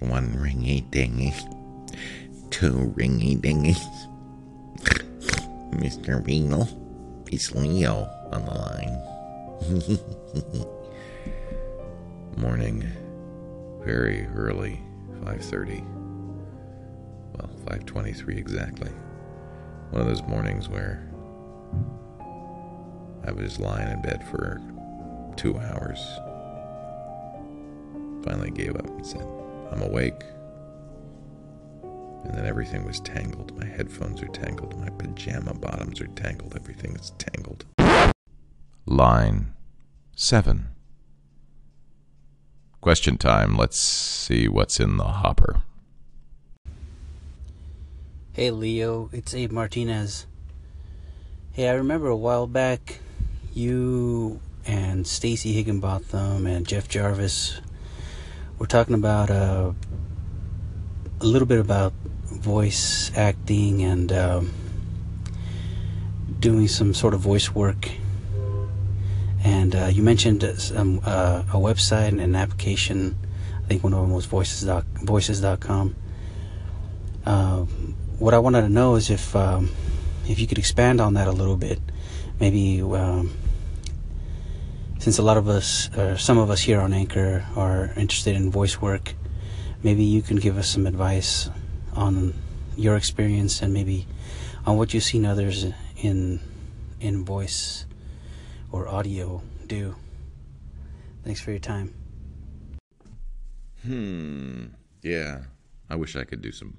One ringy dingy. Two ringy dingies. Mr. Beagle. It's Leo on the line. Morning. Very early. 5.30. Well, 5.23 exactly. One of those mornings where I was lying in bed for two hours. Finally gave up and said, I'm awake. And then everything was tangled. My headphones are tangled. My pajama bottoms are tangled. Everything is tangled. Line 7. Question time. Let's see what's in the hopper. Hey Leo, it's Abe Martinez. Hey, I remember a while back you and Stacy Higginbotham and Jeff Jarvis were talking about uh, a little bit about voice acting and um, doing some sort of voice work. And uh, you mentioned some, uh, a website and an application. I think one of them was voices doc, voices.com. Uh, what I wanted to know is if um, if you could expand on that a little bit. Maybe um, since a lot of us, or some of us here on Anchor, are interested in voice work, maybe you can give us some advice on your experience and maybe on what you've seen others in in voice or audio do. Thanks for your time. Hmm. Yeah. I wish I could do some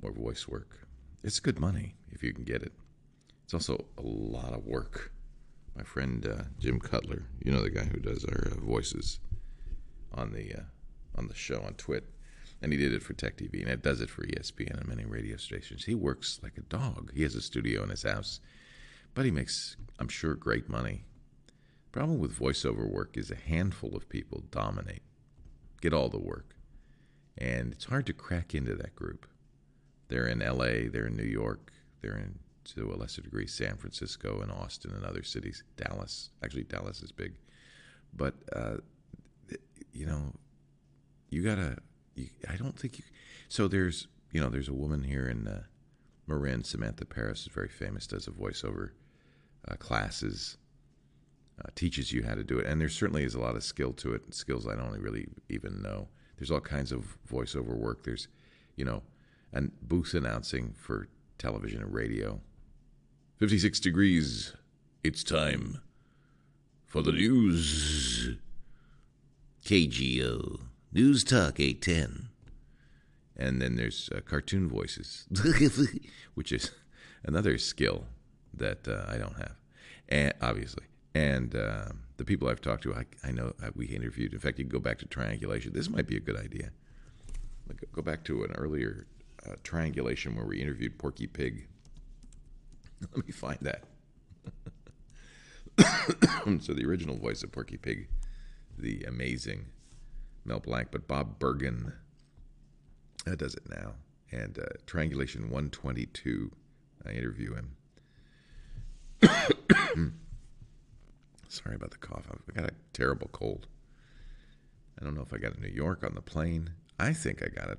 more voice work. It's good money if you can get it. It's also a lot of work. My friend uh, Jim Cutler, you know the guy who does our uh, voices on the uh, on the show on Twit, and he did it for Tech TV, and it does it for ESPN and many radio stations. He works like a dog. He has a studio in his house, but he makes, I'm sure, great money. Problem with voiceover work is a handful of people dominate, get all the work, and it's hard to crack into that group. They're in L.A., they're in New York, they're in to a lesser degree San Francisco and Austin and other cities. Dallas, actually, Dallas is big, but uh, you know, you gotta. You, I don't think you. So there's you know there's a woman here in uh, Marin, Samantha Paris is very famous, does a voiceover uh, classes, uh, teaches you how to do it, and there certainly is a lot of skill to it, skills I don't really even know. There's all kinds of voiceover work. There's, you know, and booth announcing for television and radio. 56 degrees. It's time for the news. KGO. News Talk 810. And then there's uh, cartoon voices, which is another skill that uh, I don't have, and obviously. And uh, the people I've talked to, I, I know we interviewed. In fact, you go back to triangulation. This might be a good idea. Go back to an earlier uh, triangulation where we interviewed Porky Pig. Let me find that. so the original voice of Porky Pig, the amazing Mel Blanc, but Bob Bergen uh, does it now. And uh, Triangulation 122, I interview him. Sorry about the cough. I've got a terrible cold. I don't know if I got in New York on the plane. I think I got it.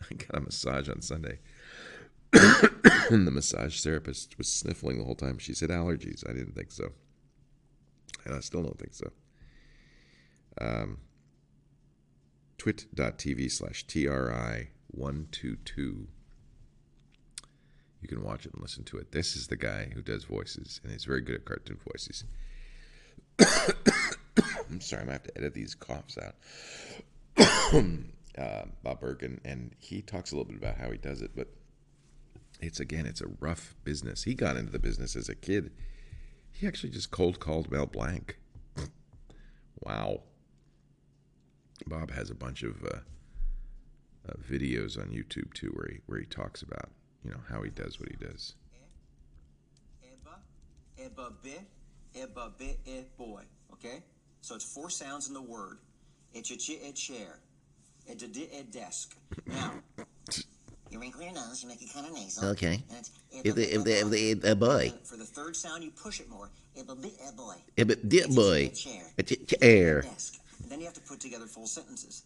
I got a massage on Sunday. And the massage therapist was sniffling the whole time. She said allergies. I didn't think so. And I still don't think so. Um, twit.tv slash TRI122. You can watch it and listen to it. This is the guy who does voices, and he's very good at cartoon voices. I'm sorry, I'm going to have to edit these coughs out. uh, Bob Bergen, and he talks a little bit about how he does it, but it's again, it's a rough business. He got into the business as a kid. He actually just cold called Mel Blanc. wow. Bob has a bunch of uh, uh, videos on YouTube too, where he where he talks about you know how he does what he does. Eba bit, eba bit it boy. Okay, so it's four sounds in the word. It's a chair. It's a desk. Now. You wrinkle your nose, you make it kind of nasal. Okay. And it's If the if the if the if the boy, For the third sound, you push it more. Eba bit a boy. if it dear It's a boy, chair. a chair. Desk. And then you have to put together full sentences.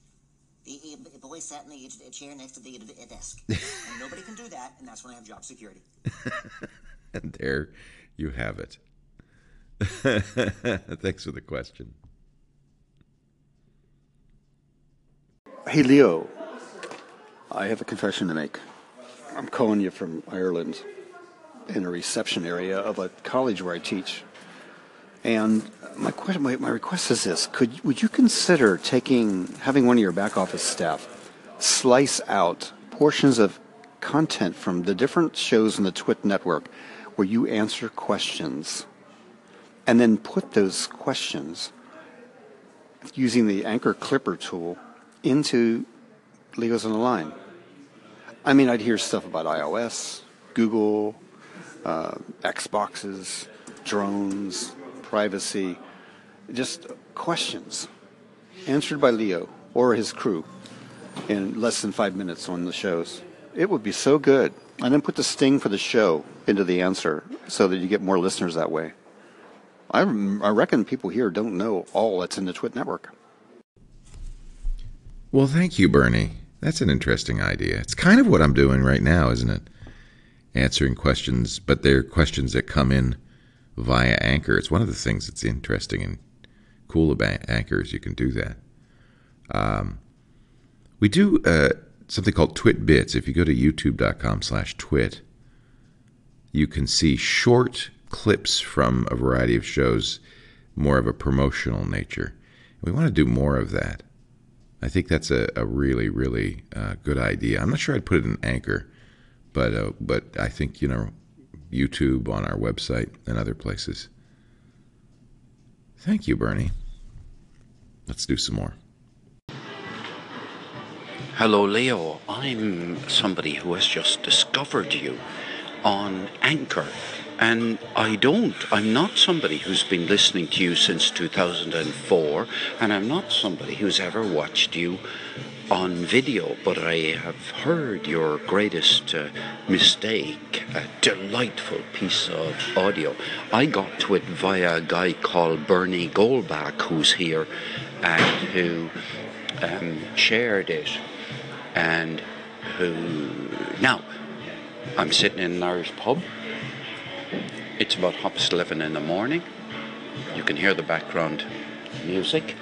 The, the boy sat in the chair next to the desk. and nobody can do that, and that's when I have job security. and there you have it. Thanks for the question. Hey, Leo. I have a confession to make. I'm calling you from Ireland in a reception area of a college where I teach. And my question, my, my request is this: Could would you consider taking having one of your back office staff slice out portions of content from the different shows in the Twit network where you answer questions, and then put those questions using the Anchor Clipper tool into Legos on the Line? I mean, I'd hear stuff about iOS, Google, uh, Xboxes, drones, privacy, just questions answered by Leo or his crew in less than five minutes on the shows. It would be so good. And then put the sting for the show into the answer so that you get more listeners that way. I, I reckon people here don't know all that's in the Twit network. Well, thank you, Bernie. That's an interesting idea. It's kind of what I'm doing right now, isn't it? Answering questions, but they're questions that come in via Anchor. It's one of the things that's interesting and cool about Anchor is you can do that. Um, we do uh, something called Twit Bits. If you go to youtube.com slash twit, you can see short clips from a variety of shows, more of a promotional nature. We want to do more of that. I think that's a, a really, really uh, good idea. I'm not sure I'd put it in Anchor, but uh, but I think you know YouTube on our website and other places. Thank you, Bernie. Let's do some more. Hello, Leo. I'm somebody who has just discovered you on Anchor. And I don't. I'm not somebody who's been listening to you since 2004, and I'm not somebody who's ever watched you on video, but I have heard your greatest uh, mistake, a delightful piece of audio. I got to it via a guy called Bernie Goldbach, who's here, and who um, shared it, and who. Now, I'm sitting in an Irish pub it's about half past 11 in the morning. You can hear the background music.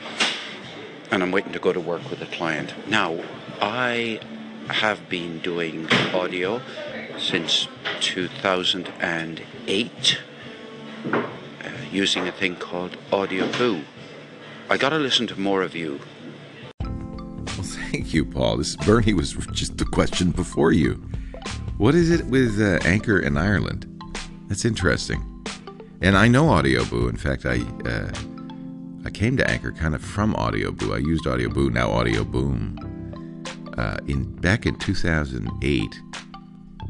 And I'm waiting to go to work with a client. Now, I have been doing audio since 2008 uh, using a thing called Audioboo. I got to listen to more of you. Well, thank you, Paul. This Bernie was just the question before you. What is it with uh, Anchor in Ireland? That's interesting. And I know Audioboo. In fact, I uh, I came to Anchor kind of from Audioboo. I used Audioboo, now Audioboom, uh, in back in 2008.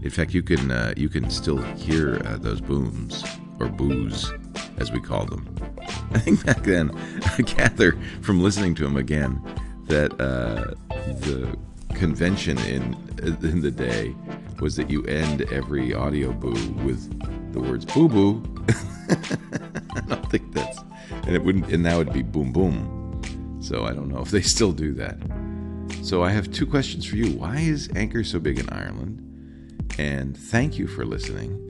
In fact, you can uh, you can still hear uh, those booms or boos, as we call them. I think back then, I gather from listening to them again that uh, the convention in in the day was that you end every Audioboo with the words boo boo. I don't think that's, and it wouldn't, and now it'd be boom boom. So I don't know if they still do that. So I have two questions for you. Why is Anchor so big in Ireland? And thank you for listening.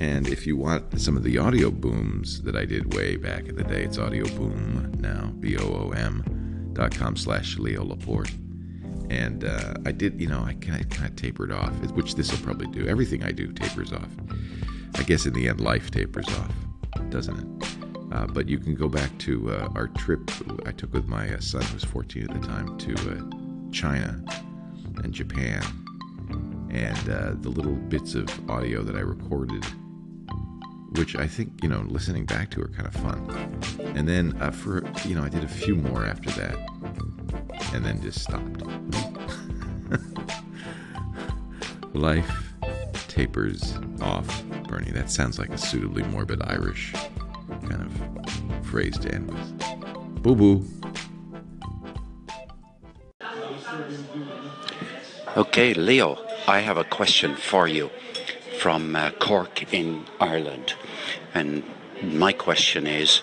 And if you want some of the audio booms that I did way back in the day, it's audio boom now, B O O M dot com slash Leo Laporte. And uh, I did, you know, I kind of tapered off, which this will probably do. Everything I do tapers off. I guess in the end, life tapers off, doesn't it? Uh, but you can go back to uh, our trip I took with my uh, son, who was 14 at the time, to uh, China and Japan, and uh, the little bits of audio that I recorded, which I think you know, listening back to are kind of fun. And then uh, for you know, I did a few more after that, and then just stopped. Life tapers off, Bernie. That sounds like a suitably morbid Irish kind of phrase to end with. Boo boo. Okay, Leo, I have a question for you from uh, Cork in Ireland. And my question is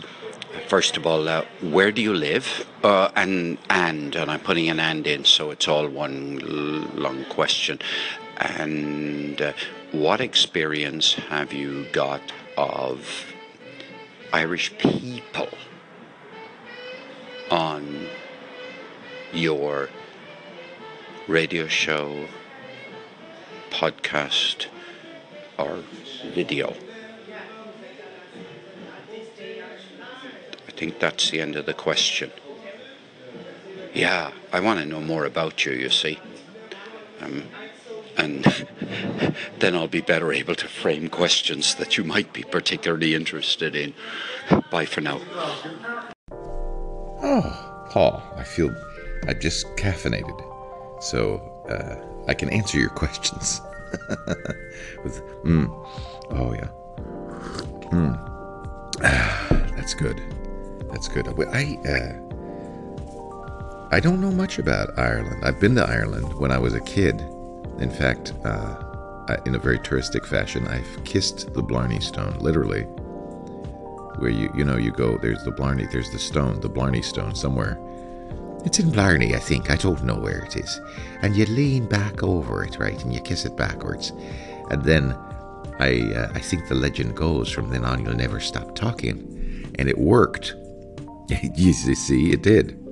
first of all, uh, where do you live? Uh, and and and I'm putting an and in, so it's all one long question. And uh, what experience have you got of Irish people on your radio show, podcast, or video? I think that's the end of the question. Yeah, I want to know more about you, you see. Um, and then I'll be better able to frame questions that you might be particularly interested in. Bye for now. Oh, Paul, I feel I've just caffeinated, so uh, I can answer your questions. With mm, oh yeah, mm, that's good. That's good. I uh, I don't know much about Ireland. I've been to Ireland when I was a kid. In fact, uh, in a very touristic fashion, I've kissed the Blarney Stone, literally. Where you you know you go, there's the Blarney, there's the stone, the Blarney Stone somewhere. It's in Blarney, I think. I don't know where it is. And you lean back over it, right, and you kiss it backwards, and then I uh, I think the legend goes from then on you'll never stop talking, and it worked. you see, it did.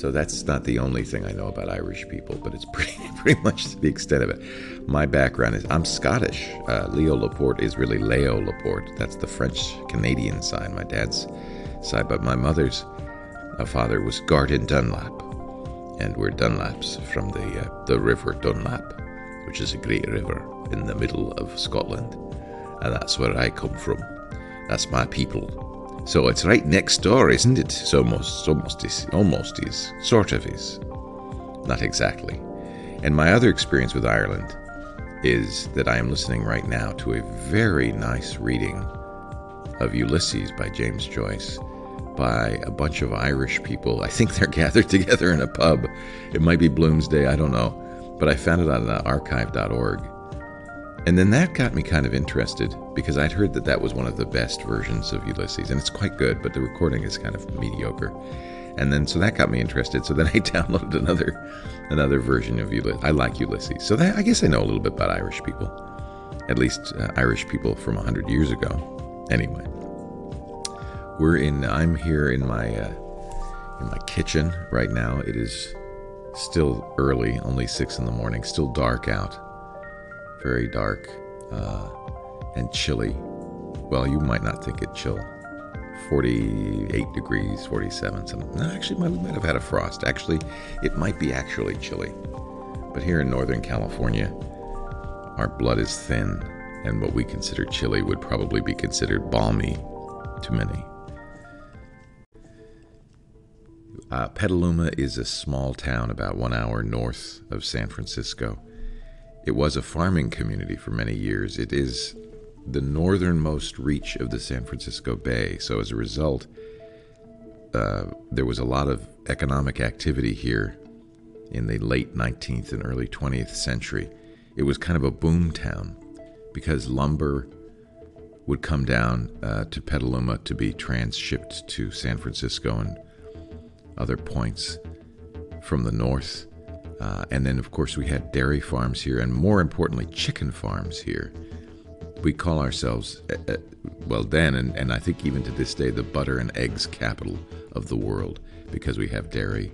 So that's not the only thing I know about Irish people, but it's pretty pretty much the extent of it. My background is I'm Scottish. Uh, Leo Laporte is really Leo Laporte. That's the French Canadian side, my dad's side, but my mother's uh, father was Garden Dunlap, and we're Dunlaps from the uh, the River Dunlap, which is a great river in the middle of Scotland, and that's where I come from. That's my people. So it's right next door, isn't it? It's almost, almost is, almost is, sort of is, not exactly. And my other experience with Ireland is that I am listening right now to a very nice reading of Ulysses by James Joyce by a bunch of Irish people. I think they're gathered together in a pub. It might be Bloomsday, I don't know. But I found it on archive.org. And then that got me kind of interested because I'd heard that that was one of the best versions of Ulysses, and it's quite good, but the recording is kind of mediocre. And then so that got me interested. So then I downloaded another another version of Ulysses. I like Ulysses, so that, I guess I know a little bit about Irish people, at least uh, Irish people from hundred years ago. Anyway, we're in. I'm here in my uh, in my kitchen right now. It is still early, only six in the morning. Still dark out very dark uh, and chilly. Well, you might not think it chill. 48 degrees, 47. Some, no, actually, we might have had a frost. Actually, it might be actually chilly. But here in Northern California, our blood is thin, and what we consider chilly would probably be considered balmy to many. Uh, Petaluma is a small town about one hour north of San Francisco. It was a farming community for many years. It is the northernmost reach of the San Francisco Bay. So, as a result, uh, there was a lot of economic activity here in the late 19th and early 20th century. It was kind of a boom town because lumber would come down uh, to Petaluma to be transshipped to San Francisco and other points from the north. Uh, and then, of course, we had dairy farms here, and more importantly, chicken farms here. We call ourselves, uh, uh, well, then, and, and I think even to this day, the butter and eggs capital of the world because we have dairy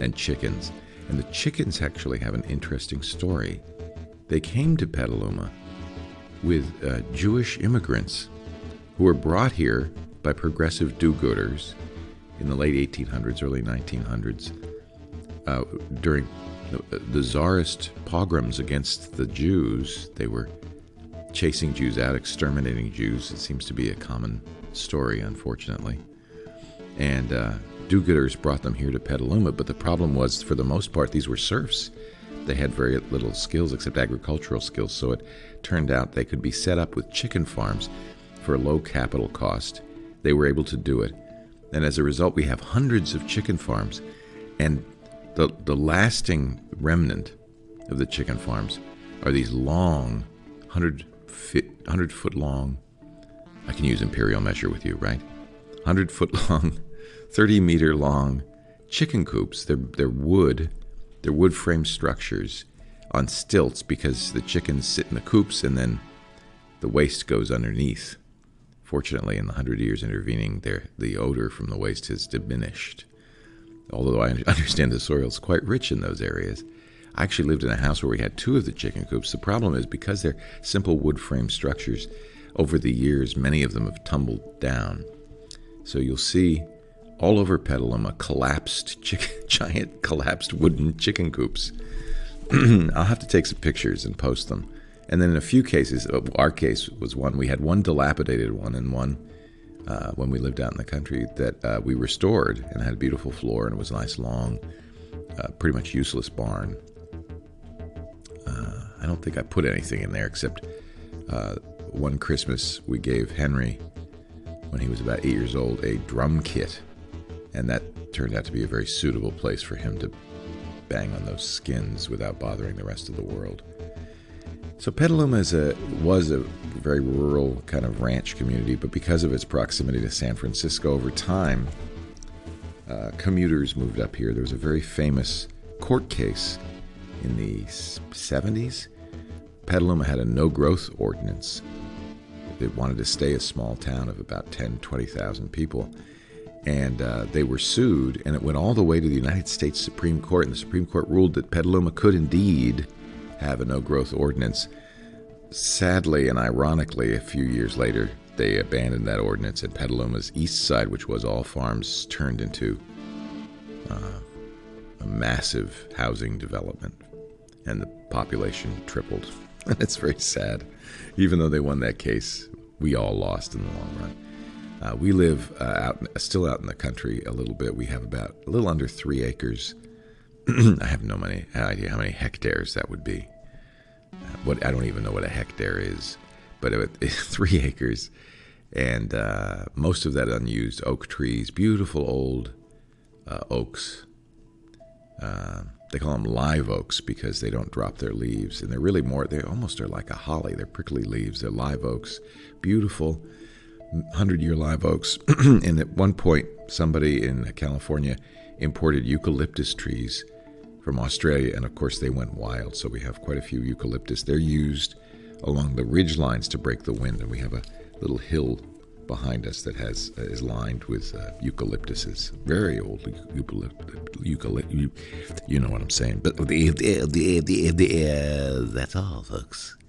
and chickens. And the chickens actually have an interesting story. They came to Petaluma with uh, Jewish immigrants who were brought here by progressive do gooders in the late 1800s, early 1900s, uh, during the, the czarist pogroms against the Jews. They were chasing Jews out, exterminating Jews. It seems to be a common story, unfortunately. And uh, do gooders brought them here to Petaluma, but the problem was, for the most part, these were serfs. They had very little skills except agricultural skills, so it turned out they could be set up with chicken farms for a low capital cost. They were able to do it. And as a result, we have hundreds of chicken farms. And the, the lasting remnant of the chicken farms are these long, 100 foot, 100 foot long, I can use imperial measure with you, right? hundred foot long, thirty meter long chicken coops. They're they're wood, they're wood frame structures on stilts because the chickens sit in the coops and then the waste goes underneath. Fortunately, in the hundred years intervening, there the odor from the waste has diminished. Although I understand the soil is quite rich in those areas. I actually lived in a house where we had two of the chicken coops. The problem is because they're simple wood frame structures, over the years, many of them have tumbled down. So you'll see all over Petaluma collapsed chicken, giant collapsed wooden chicken coops. I'll have to take some pictures and post them. And then in a few cases, uh, our case was one, we had one dilapidated one and one uh, when we lived out in the country that uh, we restored and had a beautiful floor and it was a nice long, uh, pretty much useless barn. Uh, I don't think I put anything in there except uh, one Christmas we gave Henry, when he was about eight years old, a drum kit. And that turned out to be a very suitable place for him to bang on those skins without bothering the rest of the world. So Petaluma is a, was a very rural kind of ranch community, but because of its proximity to San Francisco over time, uh, commuters moved up here. There was a very famous court case in the 70s. Petaluma had a no growth ordinance. They wanted to stay a small town of about 10, 20,000 people. And uh, they were sued, and it went all the way to the United States Supreme Court. And the Supreme Court ruled that Petaluma could indeed have a no growth ordinance. Sadly and ironically, a few years later, they abandoned that ordinance, and Petaluma's east side, which was all farms, turned into uh, a massive housing development, and the population tripled. it's very sad. Even though they won that case, we all lost in the long run. Uh, we live uh, out, still out in the country a little bit. We have about a little under three acres I have no money, idea how many hectares that would be. What I don't even know what a hectare is, but it, three acres, and uh, most of that unused oak trees, beautiful old uh, oaks. Uh, they call them live oaks because they don't drop their leaves, and they're really more. They almost are like a holly. They're prickly leaves. They're live oaks, beautiful, hundred-year live oaks. and at one point, somebody in California imported eucalyptus trees from Australia, and of course they went wild. So we have quite a few eucalyptus. They're used along the ridge lines to break the wind, and we have a little hill behind us that has uh, is lined with uh, eucalyptuses, very old eucalyptus. Eucalypt, you, you know what I'm saying. But the, the, the, the, the, uh, that's all, folks.